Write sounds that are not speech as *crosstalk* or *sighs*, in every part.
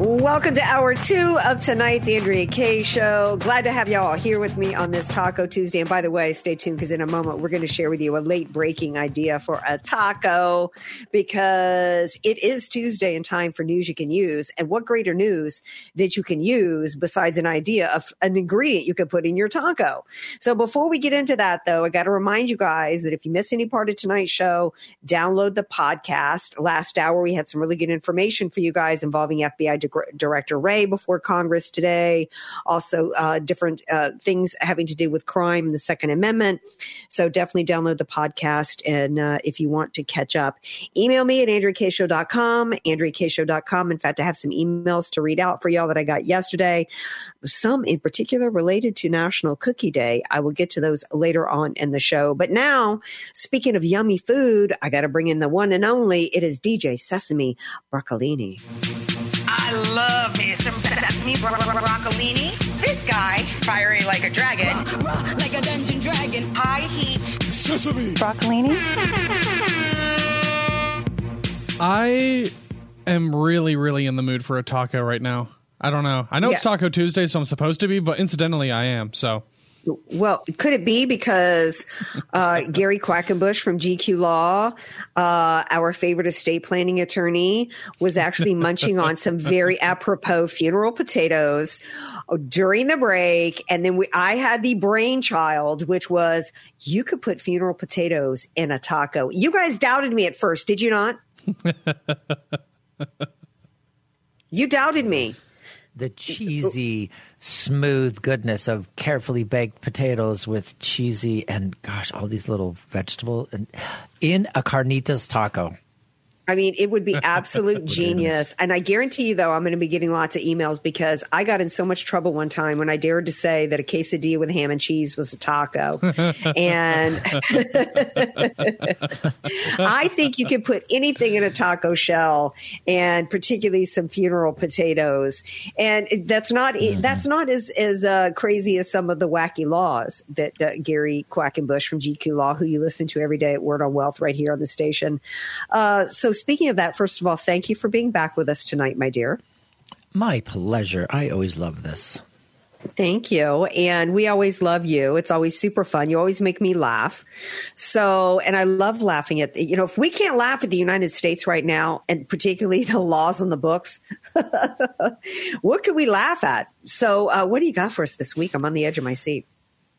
Welcome to hour two of tonight's Andrea Kaye show. Glad to have y'all here with me on this Taco Tuesday. And by the way, stay tuned because in a moment we're going to share with you a late breaking idea for a taco because it is Tuesday and time for news you can use. And what greater news that you can use besides an idea of an ingredient you could put in your taco? So before we get into that, though, I got to remind you guys that if you miss any part of tonight's show, download the podcast. Last hour we had some really good information for you guys involving FBI Director Wray before Congress today. Also, uh, different uh, things having to do with crime and the Second Amendment. So definitely download the podcast. And uh, if you want to catch up, email me at andreakshow.com, andreakshow.com. In fact, I have some emails to read out for y'all that I got yesterday. Some in particular related to National Cookie Day. I will get to those later on in the show. But now, speaking of yummy food, I got to bring in the one and only. It is DJ Sesame Broccolini. I love me some sesame bro- bro- broccolini. This guy, fiery like a dragon, like a dungeon dragon. high heat. Sesame. Broccolini? I am really, really in the mood for a taco right now. I don't know. I know it's Taco Tuesday, so I'm supposed to be, but incidentally, I am. So Well, could it be because uh, *laughs* Gary Quackenbush from GQ Law, uh, our favorite estate planning attorney, was actually munching on some very *laughs* apropos funeral potatoes during the break, and then we, I had the brainchild, which was you could put funeral potatoes in a taco. You guys doubted me at first, did you not? *laughs* you doubted me. The oh. cheesy, smooth goodness of carefully baked potatoes with cheesy and gosh, all these little vegetable and in a carnitas taco. I mean, it would be *laughs* absolute genius. And I guarantee you, though, I'm going to be getting lots of emails because I got in so much trouble one time when I dared to say that a quesadilla with ham and cheese was a taco. *laughs* and *laughs* I think you can put anything in a taco shell, and particularly some funeral potatoes. And that's not that's not as as uh, crazy as some of the wacky laws that uh, Gary Quackenbush from GQ Law, who you listen to every day at Word on Wealth, right here on the station. Uh, so speaking of that, first of all, thank you for being back with us tonight, my dear. My pleasure. I always love this. Thank you. And we always love you. It's always super fun. You always make me laugh. So, and I love laughing at, you know, if we can't laugh at the United States right now, and particularly *laughs* the laws on the books, *laughs* what could we laugh at? So, uh, what do you got for us this week? I'm on the edge of my seat.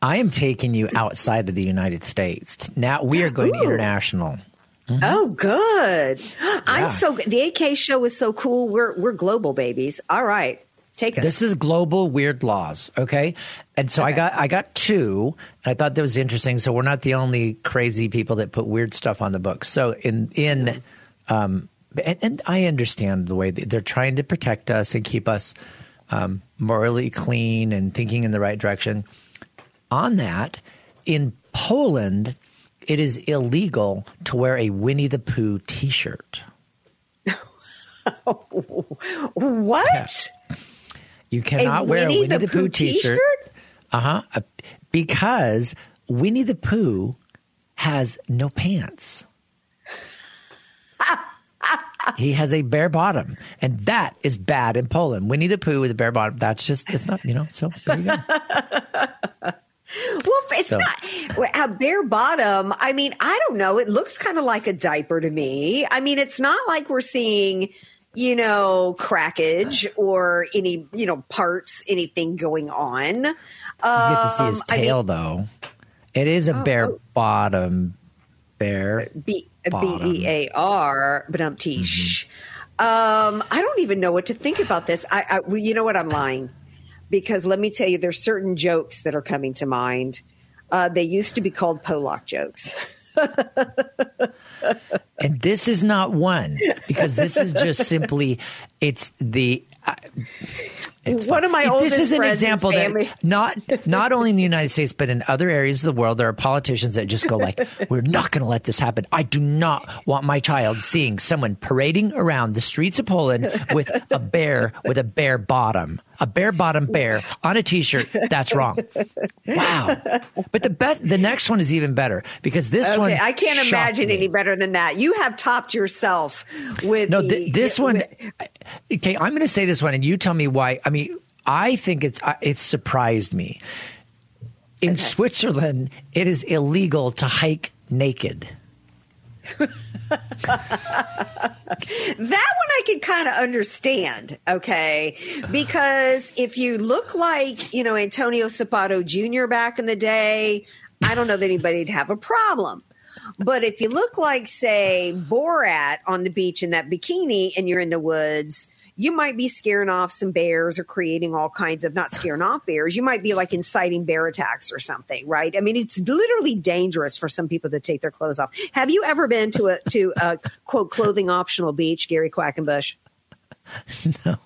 I am taking you outside of the United States. Now we are going Ooh. international. Oh, good. *gasps* Yeah. I'm so. The AK show is so cool. We're, we're global babies. All right. Take us. This is global weird laws, okay? And so I got I got two. And I thought that was interesting. So we're not the only crazy people that put weird stuff on the books. So in in um, and, and I understand the way they're trying to protect us and keep us um, morally clean and thinking in the right direction. On that, in Poland, it is illegal to wear a Winnie the Pooh T-shirt. *laughs* what? You cannot wear a Winnie Winnie the the, Pooh, t-shirt? Uh-huh. Uh, because Winnie the Pooh has no pants. *laughs* he has a bare bottom, and that is bad in Poland. Winnie the Pooh with a bare bottom. That's just it's not you know. So there you go. *laughs* *laughs* Well, it's So- not a bare bottom. I mean, I don't know. It looks kind of like a diaper to me. I mean, it's not like we're seeing, you know, crackage or any, you know, parts, anything going on. You get to see his Um, I mean- tail though. It is a bare oh. bottom. Bear. B B. E A R, but um, tish. Um, I don't even know what to think about this. I, I, well, you know what? I'm lying because let me tell you, there's certain jokes that are coming to mind. Uh, they used to be called Polak jokes. *laughs* And this is not one because this is just simply it's the it's One fine. of my This oldest this is an example that *laughs* not not only in the United States but in other areas of the world there are politicians that just go like *laughs* we're not going to let this happen. I do not want my child seeing someone parading around the streets of Poland with a bear with a bare bottom. A bare bottom bear on a t-shirt. That's wrong. Wow. But the best the next one is even better because this one I can't imagine me. any better than that. You have topped yourself with No, the, th- this one. with- Okay, I'm going to say this one, and you tell me why. I mean, I think it's uh, it surprised me. In Switzerland, it is illegal to hike naked. That one I can kind of understand, okay? Because if you look like, you know, Antonio Sabato Jr. back in the day, I don't know that anybody'd have a problem. But if you look like, say, Borat on the beach in that bikini and you're in the woods, you might be scaring off some bears or creating all kinds of not scaring off bears. You might be like inciting bear attacks or something, right? I mean, it's literally dangerous for some people to take their clothes off. Have you ever been to a to a quote clothing optional beach, Gary Quackenbush? *laughs* No.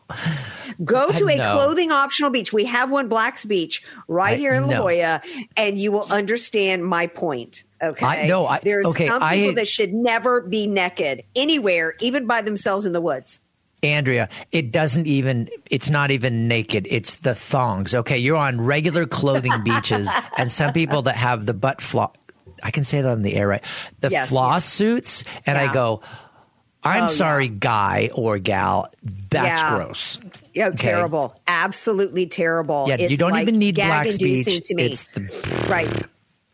Go to a No. clothing optional beach. We have one, Black's Beach, right I- here in La. Jolla, and you will understand my point. Okay, I- no, I- there's okay, some I- people that should never be naked anywhere, even by themselves in the woods. Andrea, it doesn't even, it's not even naked. It's the thongs. Okay. You're on regular clothing *laughs* beaches, and some people that have the butt floss, I can say that on the air, right? The Yes, floss suits, and I go, I'm Oh, sorry, yeah. guy or gal. That's Yeah. gross. Yeah, Okay. terrible, absolutely terrible. Yeah, you don't like even need gag-inducing Beach. to me. It's the Right.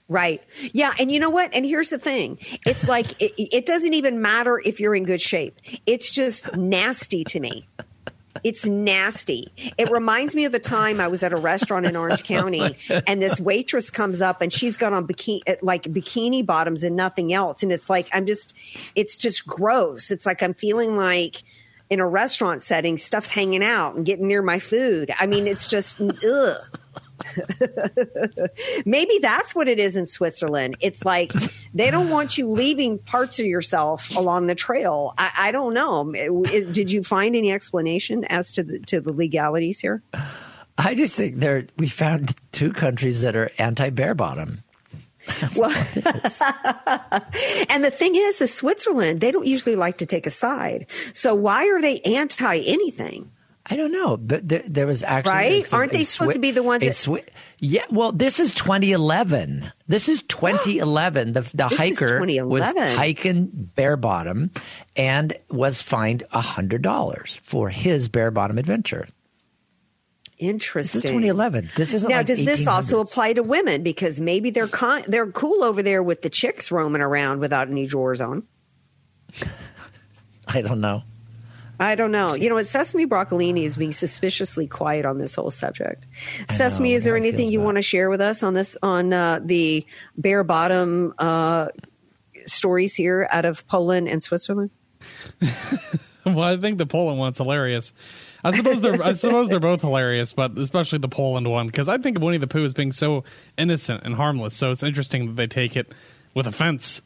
Right. Yeah. And you know what? And here's the thing it's like, it, it doesn't even matter if you're in good shape. It's just nasty to me. It's nasty. It reminds me of the time I was at a restaurant in Orange County *laughs* and this waitress comes up and she's got on bikini, like bikini bottoms and nothing else. And it's like, I'm just, it's just gross. It's like I'm feeling like, in a restaurant setting, stuff's hanging out and getting near my food. I mean, it's just ugh. *laughs* Maybe that's what it is in Switzerland. It's like they don't want you leaving parts of yourself along the trail. I, I don't know. Did you find any explanation as to the, to the legalities here? I just think there we found two countries that are anti bare bottom. Well, *laughs* and the thing is, is Switzerland. They don't usually like to take a side. So why are they anti anything? I don't know, but there, there was actually Right? this- Aren't a they supposed to be the ones that- Swi- yeah, well, this is 2011. This is 2011. the the This hiker was hiking bare bottom and was fined hundred dollars for his bare bottom adventure. This Interesting. is 2011. This isn't now, like does this also apply to women? Because maybe they're con- they're cool over there with the chicks roaming around without any drawers on. *laughs* I don't know. I don't know. You know what? Sesame Broccolini is being suspiciously quiet on this whole subject. Sesame, know, is there anything you bad. want to share with us on this on uh, the bare bottom uh, stories here out of Poland and Switzerland? *laughs* well, I think the Poland one's hilarious. I suppose they're I suppose they're both hilarious, but especially the Poland one because I think of Winnie the Pooh as being so innocent and harmless. So it's interesting that they take it with offense,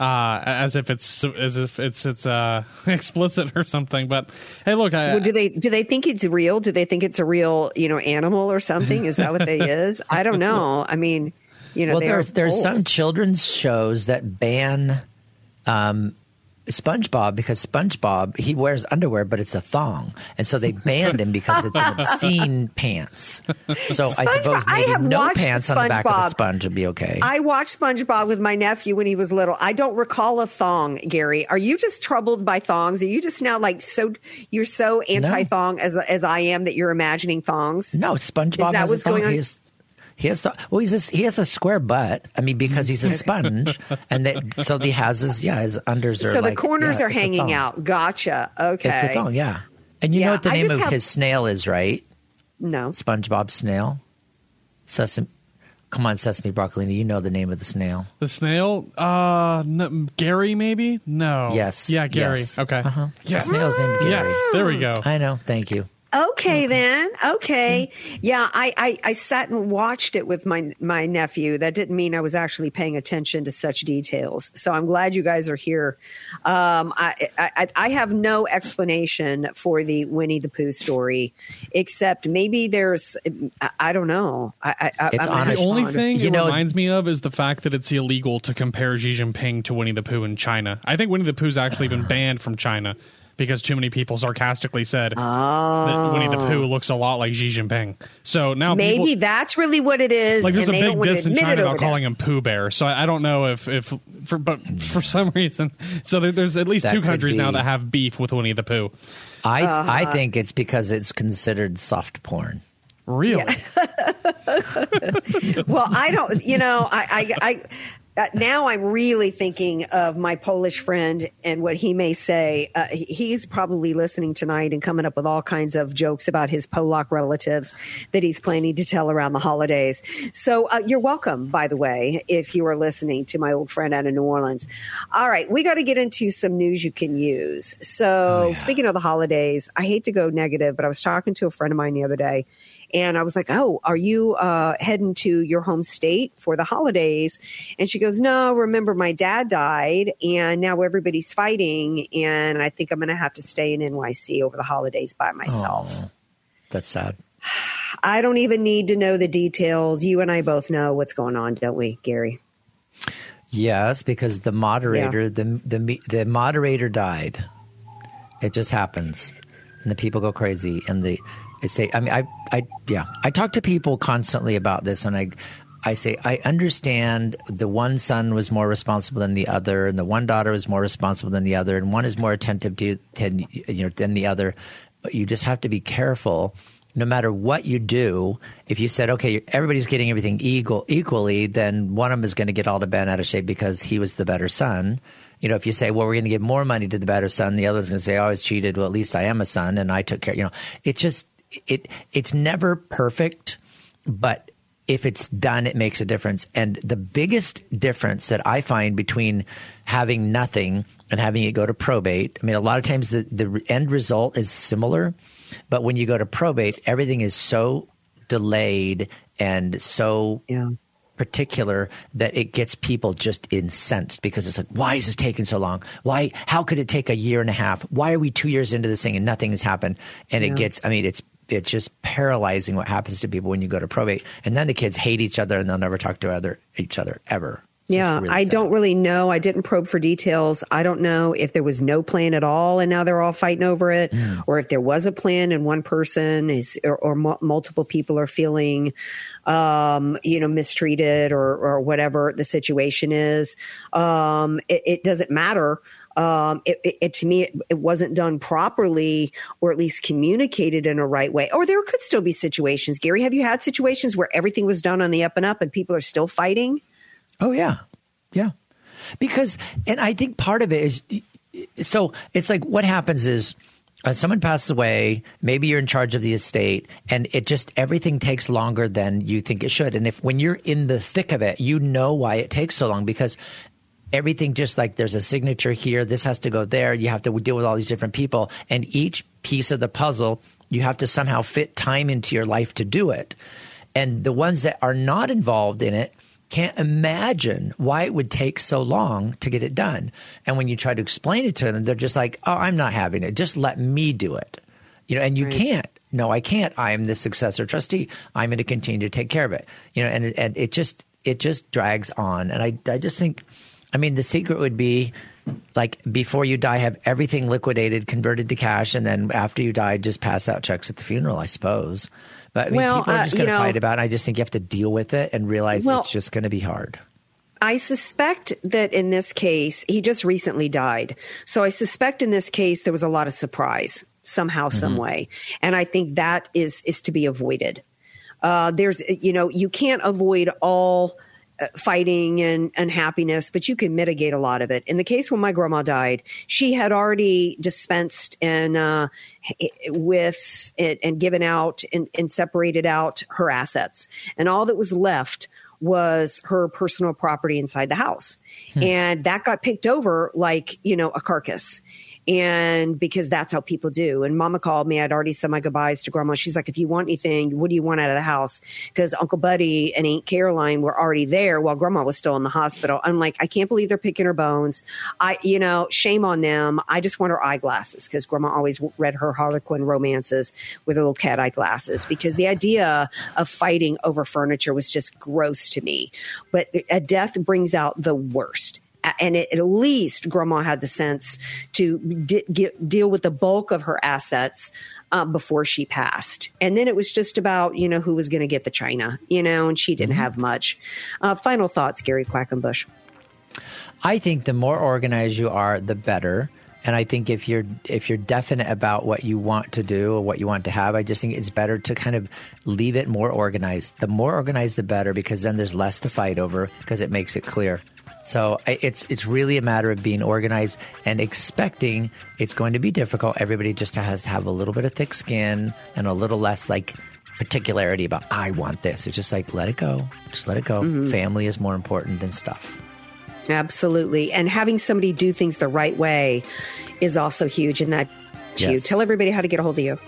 uh, as if it's as if it's it's uh, *laughs* explicit or something. But hey, look, I, Well, do they do they think it's real? Do they think it's a real you know animal or something? Is that what they *laughs* is? I don't know. I mean, you know, well, there's there's some children's shows that ban um, SpongeBob because SpongeBob he wears underwear, but it's a thong, and so they banned him because it's an *laughs* obscene pants. So I SpongeBob- suppose I maybe have no pants on the back of SpongeBob. sponge would be okay. I watched SpongeBob with my nephew when he was little. I don't recall a thong, Gary. Are you just troubled by thongs? Are you just now like so you're so anti-thong as as I am that you're imagining thongs? no, SpongeBob Is that has what's a thong. going on? He has, he has th- well, he's a, he has a square butt. I mean, because he's a sponge, *laughs* and that, so he has his yeah his unders are So the corners yeah, are hanging out. Gotcha. Okay. It's a thong, yeah. And you Yeah, know what the name of have- his snail is, right? No. SpongeBob snail. Sesame. Come on, Sesame Broccolini. You know the name of the snail. The snail? Uh, no, Gary, maybe? No. Yes. Yeah, Gary. Yes. Okay. Uh-huh. Yes. The snail's named Gary. Yes. There we go. I know. Thank you. Okay then. Okay. Yeah, I, I, I sat and watched it with my my nephew. That didn't mean I was actually paying attention to such details. So I'm glad you guys are here. Um, I, I I have no explanation for the Winnie the Pooh story, except maybe there's I, I don't know. I, I, It's I'm on not a- The only sure. thing You it know- reminds me of is the fact that it's illegal to compare Xi Jinping to Winnie the Pooh in China. I think Winnie the Pooh's actually been banned from China because too many people sarcastically said that Winnie the Pooh looks a lot like Xi Jinping. So now Maybe people, that's really what it is. like there's and a big diss in admit China about over there. calling him Pooh Bear. So I, I don't know if if for but for some reason, so there, there's at least That two could countries now that have beef with Winnie the Pooh. I Uh-huh. I think it's because it's considered soft porn. Really? *laughs* well, I don't, you know, I, I, I uh, now I'm really thinking of my Polish friend and what he may say. Uh, he's probably listening tonight and coming up with all kinds of jokes about his Polak relatives that he's planning to tell around the holidays. So uh, you're welcome, by the way, if you are listening to my old friend out of New Orleans. All right, we got to get into some news you can use. So speaking of the holidays, I hate to go negative, but I was talking to a friend of mine the other day. And I was like, "Oh, are you uh, heading to your home state for the holidays?" And she goes, "No, remember my dad died, and now everybody's fighting, and I think I'm going to have to stay in NYC over the holidays by myself." Oh, that's sad. *sighs* I don't even need to know the details. You and I both know what's going on, don't we, Gary? Yes, because the moderator, the the the moderator died. It just happens, and the people go crazy, and the I say, I mean, I, I, yeah, I talk to people constantly about this, and I, I say, I understand the one son was more responsible than the other, and the one daughter was more responsible than the other, and one is more attentive to, to you know, than the other. But you just have to be careful. No matter what you do, if you said, okay, everybody's getting everything equal, equally, then one of them is going to get all the bent out of shape because he was the better son. You know, if you say, well, we're going to give more money to the better son, the other's going to say, oh, I was cheated. Well, at least I am a son and I took care. You know, it's just, it, it's never perfect, but if it's done, it makes a difference. And the biggest difference that I find between having nothing and having it go to probate, I mean, a lot of times the, the end result is similar, but when you go to probate, everything is so delayed and so Yeah. particular that it gets people just incensed because it's like, why is this taking so long? Why? How could it take a year and a half? Why are we two years into this thing and nothing has happened? And it gets, I mean, it's it's just paralyzing what happens to people when you go to probate, and then the kids hate each other and they'll never talk to other each other ever. It's Yeah, really I sad. don't really know. I didn't probe for details. I don't know if there was no plan at all and now they're all fighting over it, Mm. or if there was a plan and one person is, or, or mu- multiple people are feeling, um, you know, mistreated or, or whatever the situation is. Um, it, it doesn't matter. Um, it, it, it to me, it, it wasn't done properly, or at least communicated in a right way. Or there could still be situations. Gary, have you had situations where everything was done on the up and up and people are still fighting? Oh yeah, yeah. Because, and I think part of it is, so it's like what happens is. Uh, someone passes away, maybe you're in charge of the estate, and it just everything takes longer than you think it should. And if when you're in the thick of it, you know why it takes so long because everything just like there's a signature here, this has to go there. You have to deal with all these different people, and each piece of the puzzle, you have to somehow fit time into your life to do it. And the ones that are not involved in it can't imagine why it would take so long to get it done. And when you try to explain it to them, they're just like, "Oh, I'm not having it. Just let me do it." You know, and you can't. No, I can't. I am the successor trustee. I'm going to continue to take care of it. You know, and it, and it just it just drags on. And I I just think, I mean, the secret would be like before you die, have everything liquidated, converted to cash, and then after you die, just pass out checks at the funeral. I suppose. But I mean, Well, people are uh, just going to fight about it. I just think you have to deal with it and realize Well- it's just going to be hard. I suspect that in this case, he just recently died. So I suspect in this case there was a lot of surprise somehow, some way, and I think that is is to be avoided. Uh, there's, you know, you can't avoid all fighting and unhappiness, but you can mitigate a lot of it. In the case when my grandma died, she had already dispensed and uh, with and, and given out and, and separated out her assets, and all that was left was her personal property inside the house. Hmm. And that got picked over like, you know, a carcass. And because that's how people do. And mama called me. I'd already said my goodbyes to grandma. She's like, if you want anything, what do you want out of the house? Because Uncle Buddy and Aunt Caroline were already there while grandma was still in the hospital. I'm like, I can't believe they're picking her bones. I, you know, shame on them. I just want her eyeglasses because grandma always read her Harlequin romances with her little cat eye glasses because the idea of fighting over furniture was just gross to me. But a death brings out the worst and it, at least grandma had the sense to get, deal with the bulk of her assets um, before she passed and then it was just about you know who was going to get the china you know and she didn't have much uh, final thoughts gary quackenbush I think the more organized you are, the better. And I think if you're if you're definite about what you want to do or what you want to have, I just think it's better to kind of leave it more organized. The more organized, the better, because then there's less to fight over because it makes it clear. So it's it's really a matter of being organized and expecting it's going to be difficult. Everybody just has to have a little bit of thick skin and a little less like particularity about I want this. It's just like let it go, just let it go. Mhm. Family is more important than stuff. absolutely and having somebody do things the right way is also huge in that you tell everybody how to get a hold of you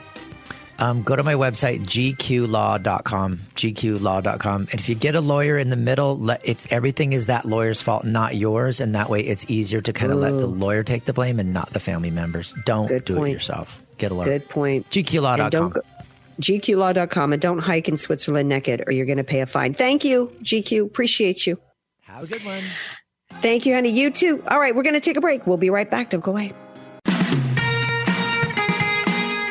Um, go to my website, gqlaw.com, gqlaw.com. And if you get a lawyer in the middle, let, it's, everything is that lawyer's fault, not yours. And that way it's easier to kind of let the lawyer take the blame and not the family members. Don't Good do point. it yourself. Get a lawyer. Good point. And gqlaw.com. don't go- GQlaw.com and don't hike in Switzerland naked or you're going to pay a fine. Thank you, GQ. Appreciate you. Have a good one. Thank you, honey. You too. All right, we're going to take a break. We'll be right back. Don't go away.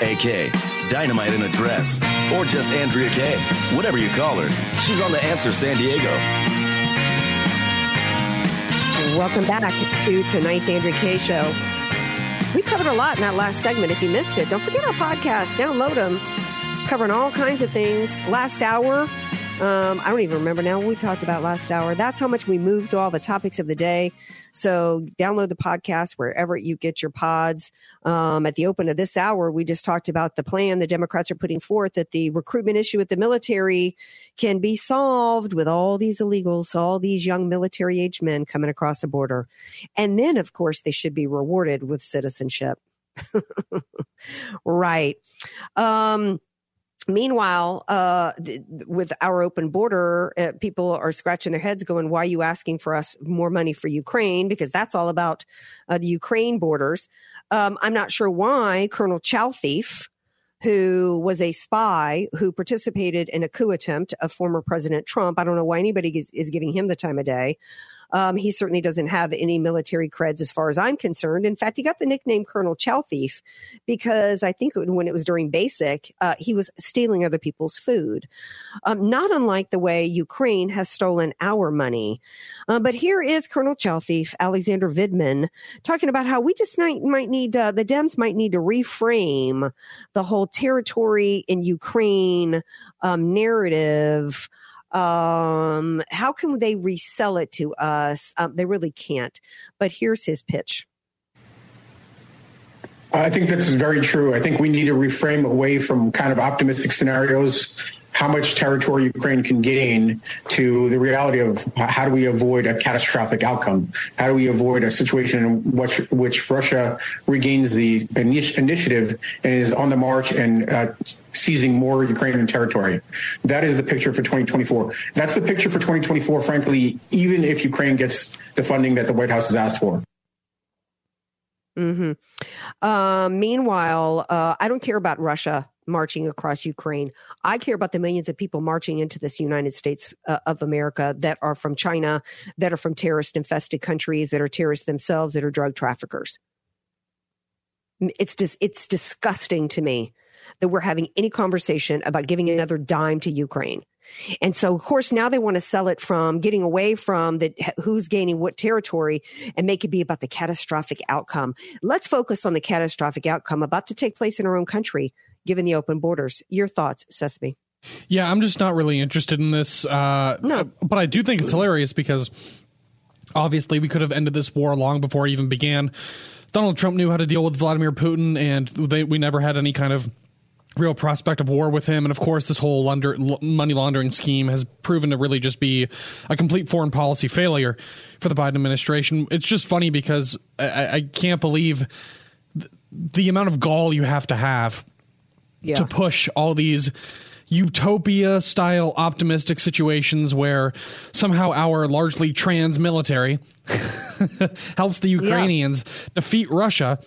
AK, Dynamite in a Dress, or just Andrea Kaye. Whatever you call her, she's on The Answer San Diego. Welcome back to tonight's Andrea Kaye Show. We covered a lot in that last segment. If you missed it, don't forget our podcast. Download them. Covering all kinds of things. Last hour, um, I don't even remember now we talked about last hour. That's how much we moved all the topics of the day. So download the podcast wherever you get your pods. Um, at the open of this hour, we just talked about the plan the Democrats are putting forth that the recruitment issue at the military can be solved with all these illegals, all these young military age men coming across the border. And then, of course, they should be rewarded with citizenship. *laughs* right. Um, Meanwhile, uh, th- with our open border, uh, people are scratching their heads going, why are you asking for us more money for Ukraine? Because that's all about uh, the Ukraine borders. Um, I'm not sure why Colonel Chalthief, who was a spy who participated in a coup attempt of former President Trump, I don't know why anybody is, is giving him the time of day. Um, he certainly doesn't have any military creds as far as I'm concerned. In fact, he got the nickname Colonel Chalthief because I think when it was during basic, uh, he was stealing other people's food. Um, not unlike the way Ukraine has stolen our money. Uh, but here is Colonel Chalthief, Alexander Vindman, talking about how we just might, might need, uh, the Dems might need to reframe the whole territory in Ukraine um, narrative um how can they resell it to us? Um, they really can't. But here's his pitch. I think that's very true. I think we need to reframe away from kind of optimistic scenarios, how much territory Ukraine can gain, to the reality of how do we avoid a catastrophic outcome? How do we avoid a situation in which, which Russia regains the initi- initiative and is on the march and uh, seizing more Ukrainian territory? That is the picture for 2024. That's the picture for 2024, frankly, even if Ukraine gets the funding that the White House has asked for. hmm Um, meanwhile, uh, I don't care about Russia marching across Ukraine. I care about the millions of people marching into this United States uh, of America that are from China, that are from terrorist infested countries, that are terrorists themselves, that are drug traffickers. It's just, it's disgusting to me that we're having any conversation about giving another dime to Ukraine. And so, of course, now they want to sell it from getting away from the who's gaining what territory and make it be about the catastrophic outcome. Let's focus on the catastrophic outcome about to take place in our own country, given the open borders. Your thoughts, Sesame? Yeah, I'm just not really interested in this. Uh, no, but I do think it's hilarious because obviously we could have ended this war long before it even began. Donald Trump knew how to deal with Vladimir Putin, and they, we never had any kind of real prospect of war with him. And of course, this whole launder, money laundering scheme has proven to really just be a complete foreign policy failure for the Biden administration. It's just funny because I, I can't believe th- the amount of gall you have to have Yeah. to push all these utopia style optimistic situations where somehow our largely trans military *laughs* helps the Ukrainians defeat Russia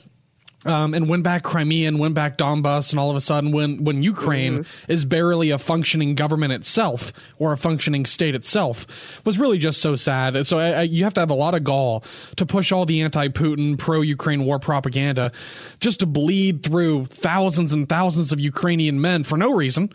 um, and win back Crimea and win back Donbass, and all of a sudden, when when Ukraine is barely a functioning government itself or a functioning state itself, was really just so sad. So I, I, you have to have a lot of gall to push all the anti-Putin, pro-Ukraine war propaganda, just to bleed through thousands and thousands of Ukrainian men for no reason,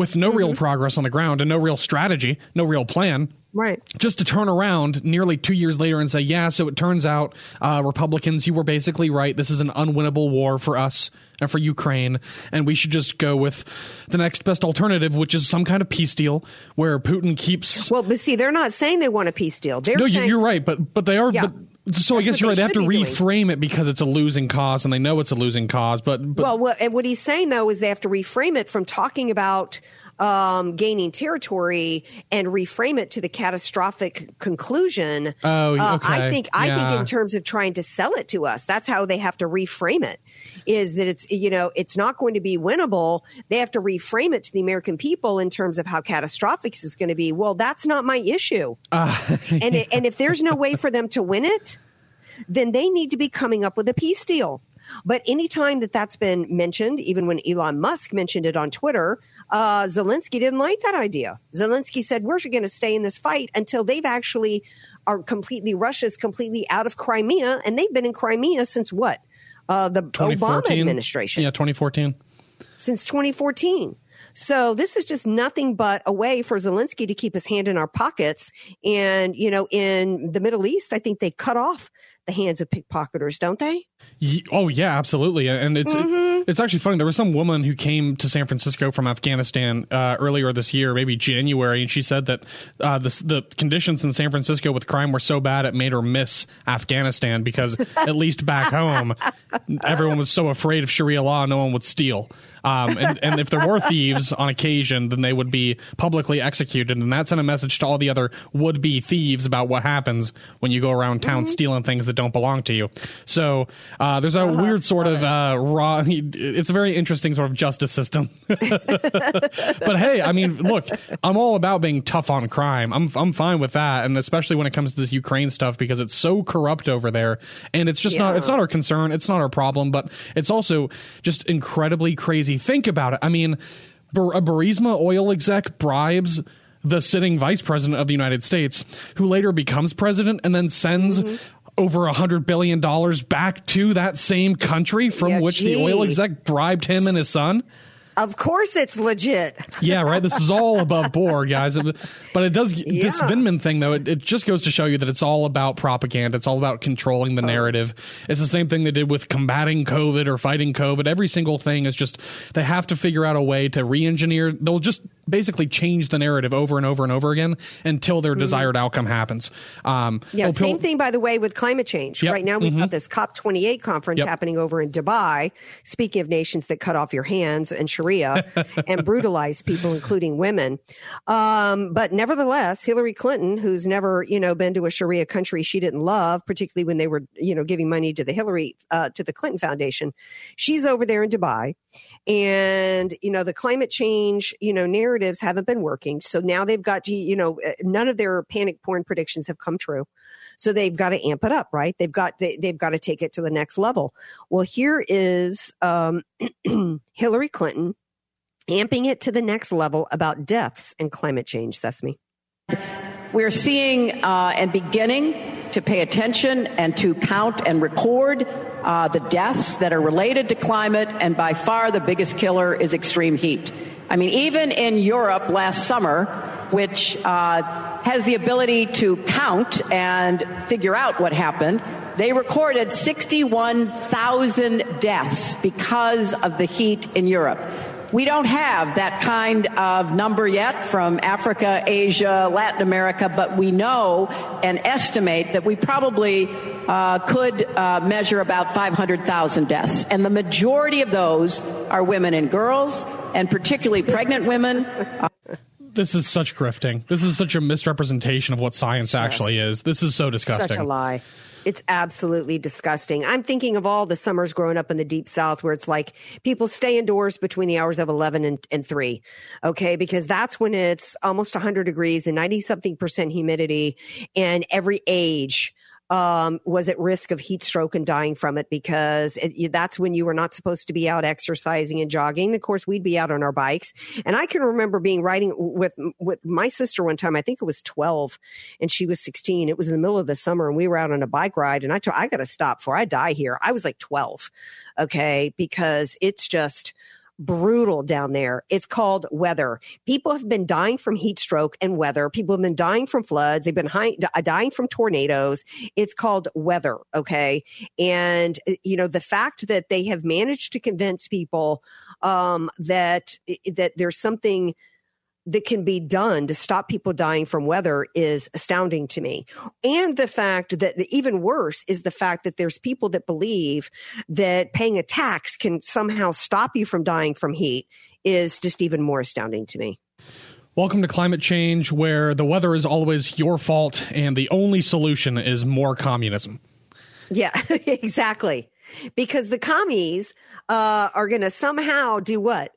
with no real progress on the ground and no real strategy, no real plan Right. just to turn around nearly two years later and say, yeah, so it turns out, uh, Republicans, you were basically right. This is an unwinnable war for us and for Ukraine, and we should just go with the next best alternative, which is some kind of peace deal where Putin keeps. Well, but see, they're not saying they want a peace deal. They're no, saying, you're right, but but they are. Yeah. But, so I guess you're right. They have to be doing. reframe it because it's a losing cause, and they know it's a losing cause. But, but well, what, and what he's saying though is they have to reframe it from talking about um, gaining territory and reframe it to the catastrophic conclusion. Oh, Uh. I think I think in terms of trying to sell it to us, that's how they have to reframe it. Is that it's you know it's not going to be winnable. They have to reframe it to the American people in terms of how catastrophic this is going to be. Well, that's not my issue. *laughs* and it, and if there's no way for them to win it, then they need to be coming up with a peace deal. But anytime that that's been mentioned, even when Elon Musk mentioned it on Twitter, uh, Zelensky didn't like that idea. Zelensky said, "We're going to stay in this fight until they've actually are completely Russia's completely out of Crimea, and they've been in Crimea since what? Uh, the Obama administration Yeah, 2014. since 2014. So this is just nothing but a way for Zelensky to keep his hand in our pockets. And, you know, in the Middle East, I think they cut off the hands of pickpocketers, don't they? Oh yeah, absolutely, and it's Mm-hmm. It's actually funny. There was some woman who came to San Francisco from Afghanistan uh, earlier this year, maybe January, and she said that uh, the the conditions in San Francisco with crime were so bad it made her miss Afghanistan because *laughs* at least back home, everyone was so afraid of Sharia law, no one would steal. Um, and, and if there were *laughs* thieves on occasion, then they would be publicly executed. And that sent a message to all the other would be thieves about what happens when you go around town stealing things that don't belong to you. So uh, there's a weird sort of uh, raw, it's a very interesting sort of justice system. *laughs* *laughs* but hey, I mean, look, I'm all about being tough on crime. I'm, I'm fine with that. And especially when it comes to this Ukraine stuff because it's so corrupt over there. And it's just not, it's not our concern. It's not our problem, but it's also just incredibly crazy. Think about it. I mean, a Burisma oil exec bribes the sitting vice president of the United States, who later becomes president and then sends Mm-hmm. over a hundred billion dollars back to that same country from Yeah, which the oil exec bribed him and his son. Of course it's legit. Yeah, right. This is all above board, guys. But it does this Yeah. Vindman thing, though. It, it just goes to show you that it's all about propaganda. It's all about controlling Oh. the narrative. It's the same thing they did with combating COVID or fighting COVID. Every single thing is just they have to figure out a way to re-engineer. They'll just basically change the narrative over and over and over again until their desired outcome happens. Um, Mm-hmm. Yeah, oh, same thing, by the way, with climate change. Yep, Right now, we've mhm. got this COP28 conference Yep. happening over in Dubai. Speaking of nations that cut off your hands and Sharia *laughs* and brutalize people, including women. Um, but nevertheless, Hillary Clinton, who's never, you know, been to a Sharia country she didn't love, particularly when they were, you know, giving money to the Hillary, uh, to the Clinton Foundation, she's over there in Dubai and you know the climate change you know narratives haven't been working. So now they've got to you know uh, none of their panic porn predictions have come true. So they've got to amp it up right? They've got they, they've got to take it to the next level. Well here is um, *clears throat* hillary clinton amping it to the next level about deaths and climate change sesame. We're seeing uh, and beginning to pay attention and to count and record uh, the deaths that are related to climate, and by far the biggest killer is extreme heat. I mean, even in Europe last summer, which uh, has the ability to count and figure out what happened, they recorded 61,000 deaths because of the heat in Europe. We don't have that kind of number yet from Africa, Asia, Latin America, but we know and estimate that we probably uh, could uh, measure about 500,000 deaths. And the majority of those are women and girls, and particularly pregnant women. this is such grifting. This is such a misrepresentation of what science actually is. This is so disgusting. Such a lie. It's absolutely disgusting. I'm thinking of all the summers growing up in the deep south where it's like people stay indoors between the hours of 11 and, and 3. Okay. Because that's when it's almost 100 degrees and 90 something percent humidity and every age um, was at risk of heat stroke and dying from it because it, that's when you were not supposed to be out exercising and jogging. Of course, we'd be out on our bikes. And I can remember being riding with, with my sister one time. I think it was 12 and she was 16. It was in the middle of the summer and we were out on a bike ride and I told, I got to stop before I die here. I was like 12. Okay. Because it's just, brutal down there. It's called weather. People have been dying from heat stroke and weather. People have been dying from floods. They've been high, dying from tornadoes. It's called weather. Okay. And, uh, you know, the fact that they have managed to convince people um, that, that there's something that can be done to stop people dying from weather is astounding to me. And the fact that the, even worse is the fact that there's people that believe that paying a tax can somehow stop you from dying from heat is just even more astounding to me. Welcome to climate change, where the weather is always your fault and the only solution is more communism. Yeah, *laughs* exactly. Because the commies uh, are going to somehow do what?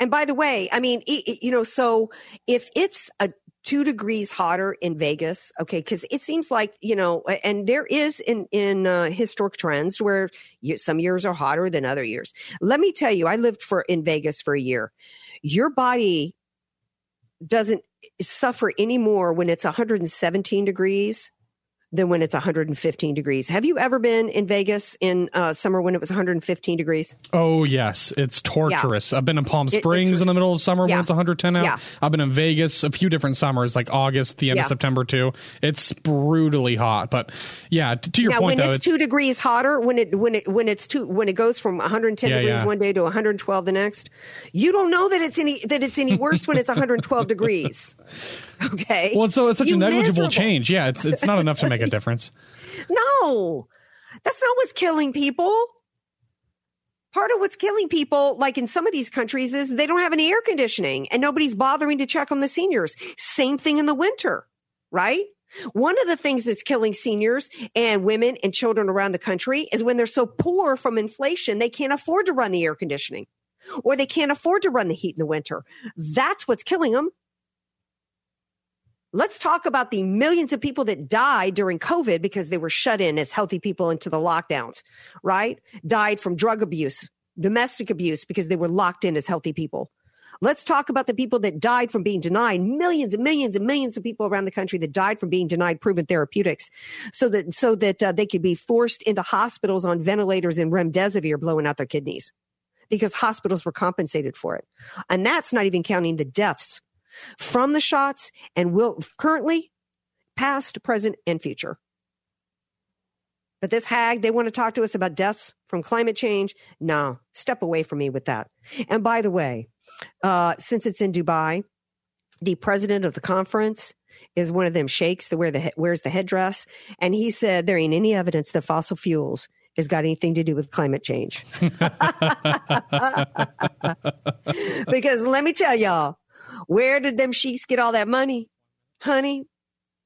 And by the way, I mean, you know, so if it's a two degrees hotter in Vegas, okay, because it seems like you know, and there is in in uh, historic trends where you, some years are hotter than other years. Let me tell you, I lived for in Vegas for a year. Your body doesn't suffer anymore when it's 117 degrees than when it's 115 degrees. Have you ever been in Vegas in uh, summer when it was 115 degrees? Oh yes, it's torturous. Yeah. I've been in Palm Springs it, in the middle of summer yeah. when it's 110 out. Yeah. I've been in Vegas a few different summers, like August, the end yeah. of September too. It's brutally hot, but yeah. To, to your now, point, when though, it's, it's, two degrees hotter, when it when it when it's two when it goes from 110 degrees one day to 112 the next, you don't know that it's any that it's any worse when it's 112 degrees. *laughs* *laughs* Okay. Well, so it's such you a negligible miserable. change. Yeah, it's it's not enough to make a *laughs* difference. no, that's not what's killing people. Part of what's killing people, like in some of these countries, is they don't have any air conditioning and nobody's bothering to check on the seniors. Same thing in the winter, right? One of the things that's killing seniors and women and children around the country is when they're so poor from inflation, they can't afford to run the air conditioning or they can't afford to run the heat in the winter. That's what's killing them. Let's talk about the millions of people that died during COVID because they were shut in as healthy people into the lockdowns, right? Died from drug abuse, domestic abuse because they were locked in as healthy people. Let's talk about the people that died from being denied millions and millions and millions of people around the country that died from being denied proven therapeutics so that, so that uh, they could be forced into hospitals on ventilators and remdesivir blowing out their kidneys because hospitals were compensated for it. And that's not even counting the deaths from the shots and will currently, past, present, and future. But this hag, they want to talk to us about deaths from climate change. No, step away from me with that. And by the way, uh, since it's in Dubai, the president of the conference is one of them sheikhs that wear the wears the headdress, and he said there ain't any evidence that fossil fuels has got anything to do with climate change. *laughs* *laughs* because let me tell y'all, where did them sheiks get all that money? Honey,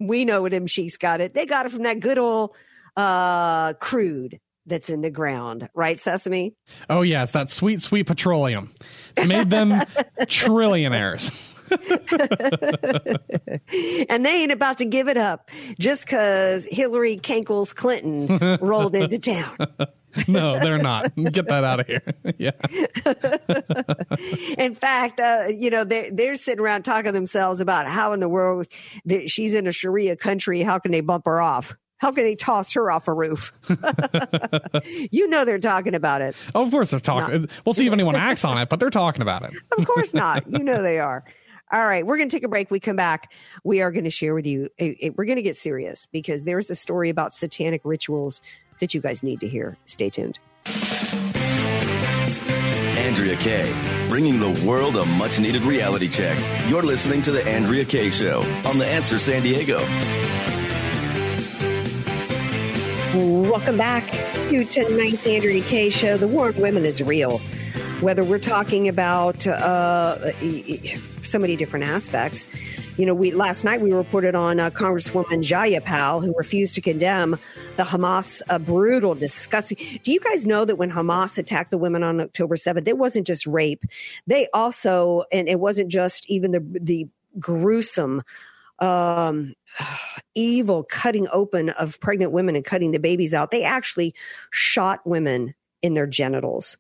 we know where them sheiks got it. They got it from that good old uh, crude that's in the ground, right, Sesame? Oh, yes, that sweet, sweet petroleum. It's made them *laughs* trillionaires. *laughs* and they ain't about to give it up just because Hillary Kankles Clinton *laughs* rolled into town. no, they're not. Get that out of here. *laughs* yeah. in fact, uh, you know, they're, they're sitting around talking themselves about how in the world she's in a Sharia country. How can they bump her off? How can they toss her off a roof? you know they're talking about it. Oh, of course they're talking. Not. We'll see if anyone acts on it, but they're talking about it. of course not. You know they are. All right, we're going to take a break. We come back. We are going to share with you. A, a, we're going to get serious because there's a story about satanic rituals that you guys need to hear. Stay tuned. Andrea Kaye, bringing the world a much needed reality check. You're listening to The Andrea Kaye Show on The Answer San Diego. Welcome back to tonight's Andrea Kaye Show. The war on women is real. Whether we're talking about uh, so many different aspects, you know, we last night we reported on uh, Congresswoman Jayapal who refused to condemn the Hamas uh, brutal, disgusting. Do you guys know that when Hamas attacked the women on October seventh, it wasn't just rape; they also, and it wasn't just even the the gruesome um, evil cutting open of pregnant women and cutting the babies out. They actually shot women in their genitals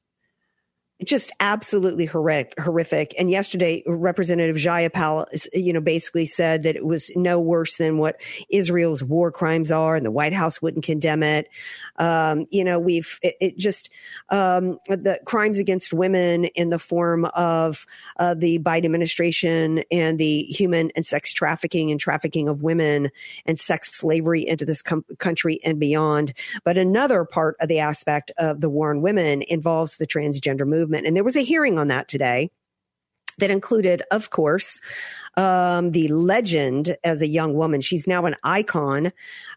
just absolutely horrific, horrific. And yesterday, Representative Jayapal, you know, basically said that it was no worse than what Israel's war crimes are, and the White House wouldn't condemn it. Um, you know, we've it, it just um, the crimes against women in the form of uh, the Biden administration and the human and sex trafficking and trafficking of women and sex slavery into this com- country and beyond. But another part of the aspect of the war on women involves the transgender movement movement. And there was a hearing on that today that included, of course, um, the legend as a young woman. She's now an icon,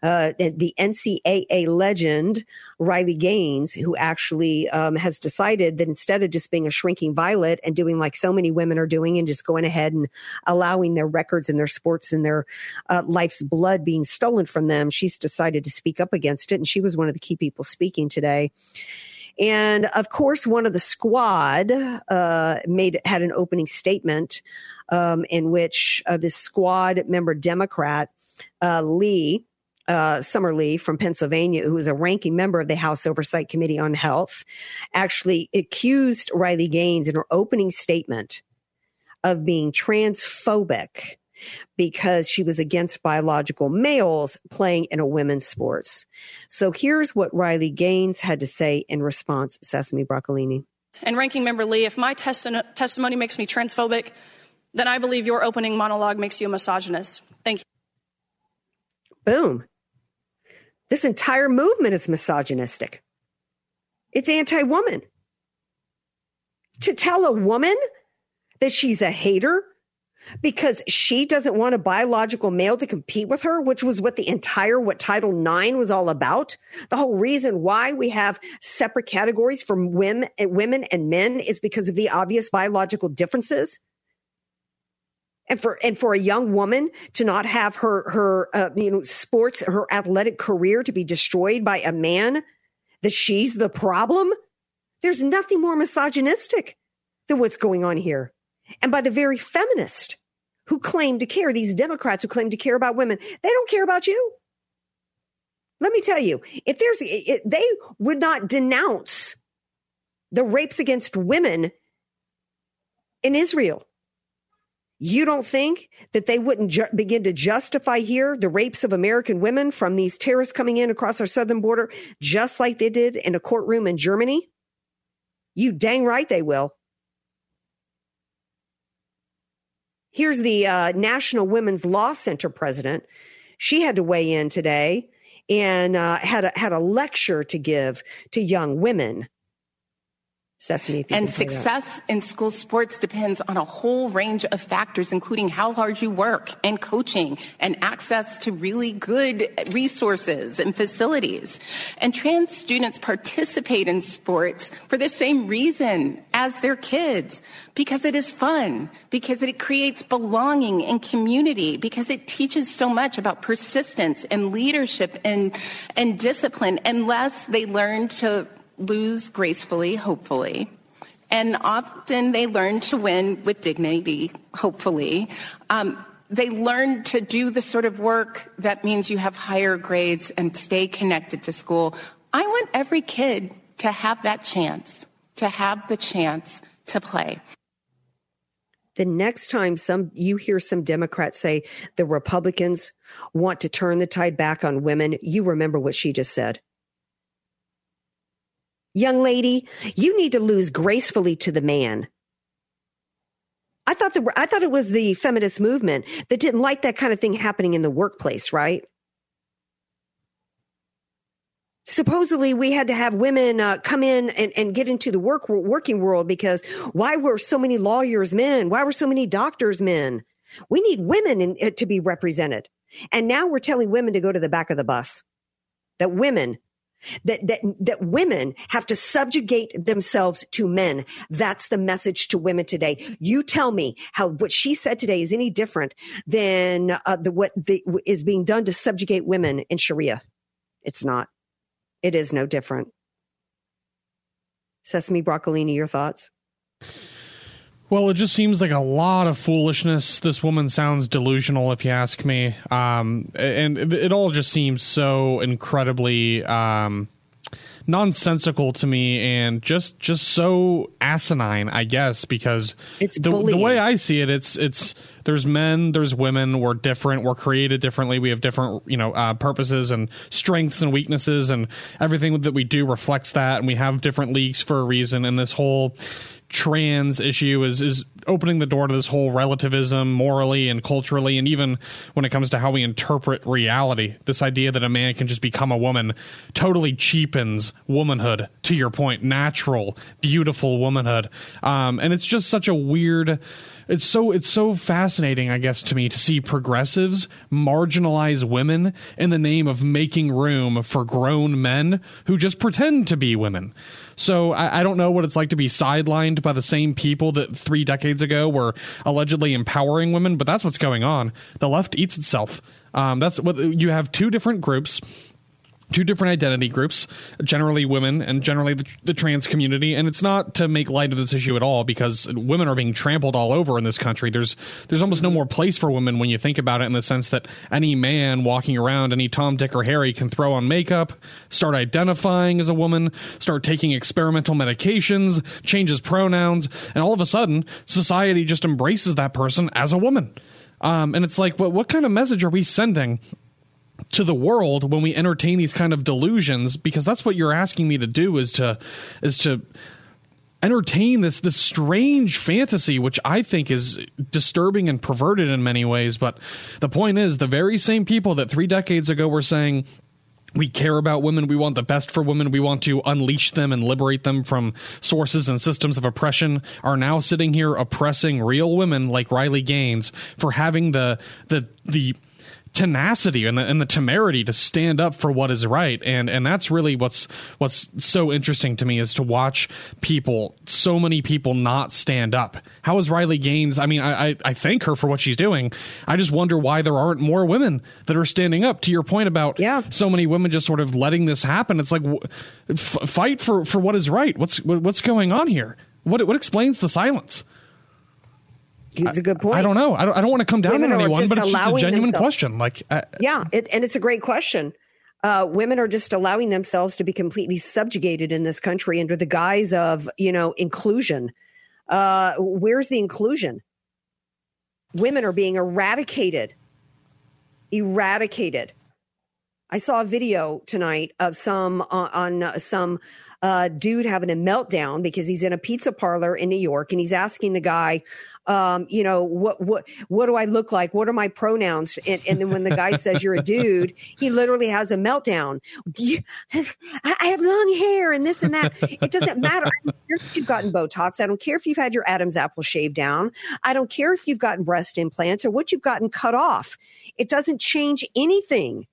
uh, the NCAA legend, Riley Gaines, who actually um, has decided that instead of just being a shrinking violet and doing like so many women are doing and just going ahead and allowing their records and their sports and their uh, life's blood being stolen from them, she's decided to speak up against it. And she was one of the key people speaking today. And of course, one of the squad uh, made had an opening statement um, in which uh, this squad member Democrat uh, Lee. Uh, Summer Lee from Pennsylvania, who is a ranking member of the House Oversight Committee on Health, actually accused Riley Gaines in her opening statement of being transphobic because she was against biological males playing in a women's sports. So here's what Riley Gaines had to say in response, Sesame Broccolini. And Ranking Member Lee, if my testimony makes me transphobic, then I believe your opening monologue makes you a misogynist. Thank you. Boom. This entire movement is misogynistic. It's anti woman. To tell a woman that she's a hater because she doesn't want a biological male to compete with her, which was what the entire, what Title IX was all about. The whole reason why we have separate categories for women, women and men is because of the obvious biological differences. And for, and for a young woman to not have her, her, uh, you know, sports, her athletic career to be destroyed by a man, that she's the problem. There's nothing more misogynistic than what's going on here and by the very feminist who claim to care, these Democrats who claim to care about women. They don't care about you. Let me tell you, if there's, it, they would not denounce the rapes against women in Israel. You don't think that they wouldn't ju- begin to justify here the rapes of American women from these terrorists coming in across our southern border, just like they did in a courtroom in Germany? You dang right they will. Here's the uh, National Women's Law Center president. She had to weigh in today and uh, had a, had a lecture to give to young women Sesame. And success in school sports depends on a whole range of factors, including how hard you work and coaching and access to really good resources and facilities. And trans students participate in sports for the same reason as their kids, because it is fun, because it creates belonging and community, because it teaches so much about persistence and leadership and, and discipline, unless they learn to lose gracefully, hopefully. And often they learn to win with dignity, hopefully. Um, they learn to do the sort of work that means you have higher grades and stay connected to school. I want every kid to have that chance, to have the chance to play. The next time some you hear some Democrats say the Republicans want to turn the tide back on women, you remember what she just said young lady, you need to lose gracefully to the man. I thought the I thought it was the feminist movement that didn't like that kind of thing happening in the workplace, right? supposedly we had to have women uh, come in and, and get into the work working world because why were so many lawyers men? Why were so many doctors men? We need women in, uh, to be represented. And now we're telling women to go to the back of the bus. That women, that, that, that women have to subjugate themselves to men. That's the message to women today. You tell me how what she said today is any different than uh, the, what the, is being done to subjugate women in Sharia. It's not. It is no different. Sesame Broccolini, your thoughts? Well, it just seems like a lot of foolishness. This woman sounds delusional, if you ask me. Um, and it, it, all just seems so incredibly um, nonsensical to me, and just just so asinine, I guess. Because it's the, the way I see it, it's it's there's men, there's women. We're different. We're created differently. We have different, you know, uh, purposes and strengths and weaknesses, and everything that we do reflects that. And we have different leagues for a reason. And this whole trans issue is is opening the door to this whole relativism morally and culturally and even when it comes to how we interpret reality this idea that a man can just become a woman totally cheapens womanhood to your point natural beautiful womanhood um, and it's just such a weird it's so it's so fascinating, I guess, to me to see progressives marginalize women in the name of making room for grown men who just pretend to be women. So I, I, don't know what it's like to be sidelined by the same people that three decades ago were allegedly empowering women, but that's what's going on. The left eats itself. Um, that's what you have two different groups two different identity groups, generally women and generally the, the, trans community. And it's not to make light of this issue at all because women are being trampled all over in this country. There's there's almost no more place for women when you think about it in the sense that any man walking around, any Tom, Dick, or Harry can throw on makeup, start identifying as a woman, start taking experimental medications, changes pronouns, and all of a sudden society just embraces that person as a woman. Um, and it's like, what, what kind of message are we sending to the world when we entertain these kind of delusions because that's what you're asking me to do is to is to entertain this this strange fantasy which I think is disturbing and perverted in many ways but the point is the very same people that 3 decades ago were saying we care about women. We want the best for women. We want to unleash them and liberate them from sources and systems of oppression. Are now sitting here oppressing real women like Riley Gaines for having the the the tenacity and the, and the temerity to stand up for what is right. And and that's really what's what's so interesting to me is to watch people so many people not stand up. How is riley gaines i mean i i, I thank her for what she's doing. I just wonder why there aren't more women that are standing up. To your point about yeah. so many women just sort of letting this happen it's like f- fight for for what is right. What's what's going on here? What what explains the silence it's a good point. I, I don't know. I don't, I don't want to come down women on anyone, but it's just a genuine themselves. question. Like, uh, yeah, it, and it's a great question. Uh, women are just allowing themselves to be completely subjugated in this country under the guise of, you know, inclusion. Uh, where's the inclusion? Women are being eradicated. Eradicated. I saw a video tonight of some uh, on uh, some uh, dude having a meltdown because he's in a pizza parlor in New York and he's asking the guy, um, you know, what what what do I look like? What are my pronouns? And, and then when the guy says you're a dude, he literally has a meltdown. *laughs* I have long hair and this and that. It doesn't matter. I don't care if you've gotten Botox. I don't care if you've had your Adam's apple shaved down. I don't care if you've gotten breast implants or what you've gotten cut off. It doesn't change anything.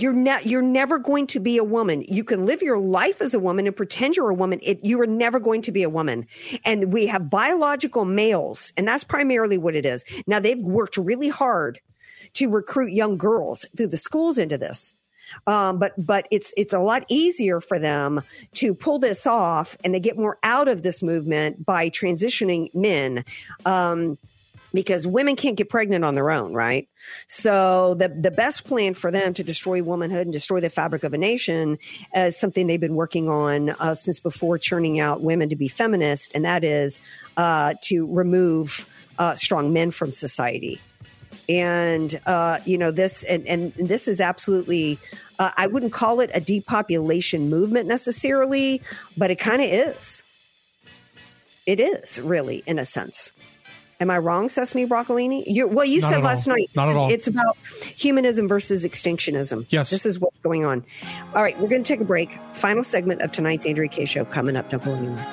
You're ne- you're never going to be a woman. You can live your life as a woman and pretend you're a woman. It, you are never going to be a woman. And we have biological males, and that's primarily what it is. Now they've worked really hard to recruit young girls through the schools into this. Um, but but it's it's a lot easier for them to pull this off, and they get more out of this movement by transitioning men. Um, because women can't get pregnant on their own, right? So the the best plan for them to destroy womanhood and destroy the fabric of a nation is something they've been working on uh, since before churning out women to be feminist, and that is uh, to remove uh, strong men from society. And uh, you know this, and, and this is absolutely. Uh, I wouldn't call it a depopulation movement necessarily, but it kind of is. It is really, in a sense Am I wrong, Sesame Broccolini? You, well, you Not said last all. night Not at all. it's about humanism versus extinctionism. Yes. This is what's going on. All right, we're going to take a break. Final segment of tonight's Andrea Kaye show coming up. Don't go anywhere.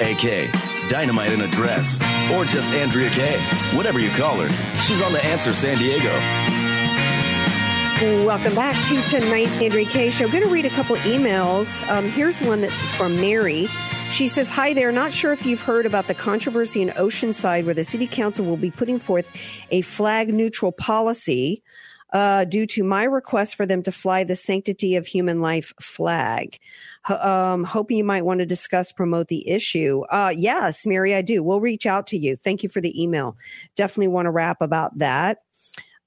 AK, Dynamite in a Dress, or just Andrea Kaye. Whatever you call her, she's on The Answer San Diego. Welcome back to tonight's Andrea Kaye show. Going to read a couple emails. Um, here's one that from Mary. She says, Hi there. Not sure if you've heard about the controversy in Oceanside where the city council will be putting forth a flag neutral policy uh, due to my request for them to fly the sanctity of human life flag. Ho- Um, hoping you might want to discuss, promote the issue. Uh, yes, Mary, I do. We'll reach out to you. Thank you for the email. Definitely want to wrap about that.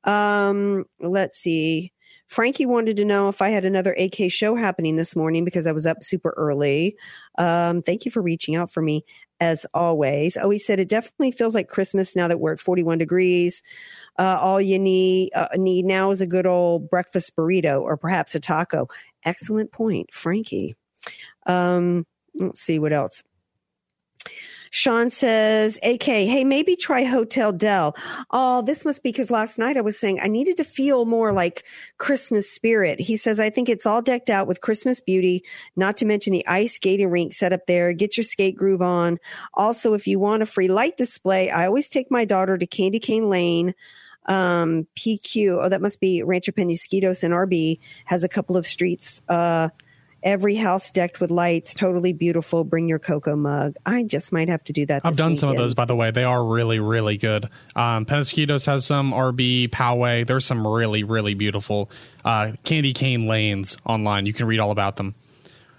Um, let's see. Frankie wanted to know if I had another AK show happening this morning because I was up super early. Um, thank you for reaching out for me as always. Oh, he said it definitely feels like Christmas now that we're at 41 degrees. Uh, all you need uh, need now is a good old breakfast burrito or perhaps a taco. Excellent point, Frankie. Um, let's see what else. Sean says, AK, hey, maybe try Hotel Del. Oh, this must be because last night I was saying I needed to feel more like Christmas spirit. He says, I think it's all decked out with Christmas beauty, not to mention the ice skating rink set up there. Get your skate groove on. Also, if you want a free light display, I always take my daughter to Candy Cane Lane. Um, PQ, oh, that must be Rancho Penasquitos and RB has a couple of streets, uh, Every house decked with lights, totally beautiful. Bring your cocoa mug. I just might have to do that. I've done some of those, by the way. They are really, really good. Um, Penasquitos has some, RB, Poway. There's some really, really beautiful uh, candy cane lanes online. You can read all about them.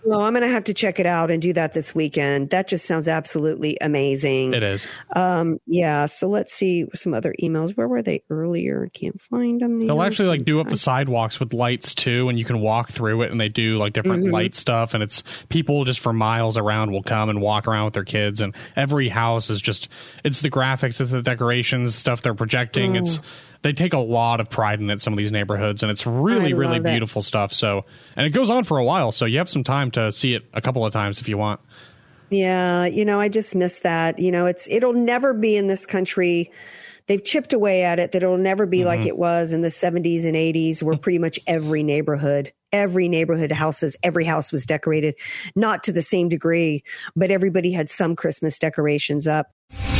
Well, I'm going to have to check it out and do that this weekend. That just sounds absolutely amazing. It is. Um, yeah. So let's see some other emails. Where were they earlier? Can't find them. They'll actually like do up the sidewalks with lights too, and you can walk through it. And they do like different Mhm. light stuff, and it's people just for miles around will come and walk around with their kids. And every house is just it's the graphics, it's the decorations, stuff they're projecting. It's Oh. They take a lot of pride in it. Some of these neighborhoods, and it's really, really it. beautiful stuff. So, and it goes on for a while, so you have some time to see it a couple of times if you want. Yeah, you know, I just miss that. You know, it's it'll never be in this country. They've chipped away at it that it'll never be like Mhm. it was in the 70s and 80s where pretty much every neighborhood, every neighborhood houses, every house was decorated, not to the same degree, but everybody had some Christmas decorations up.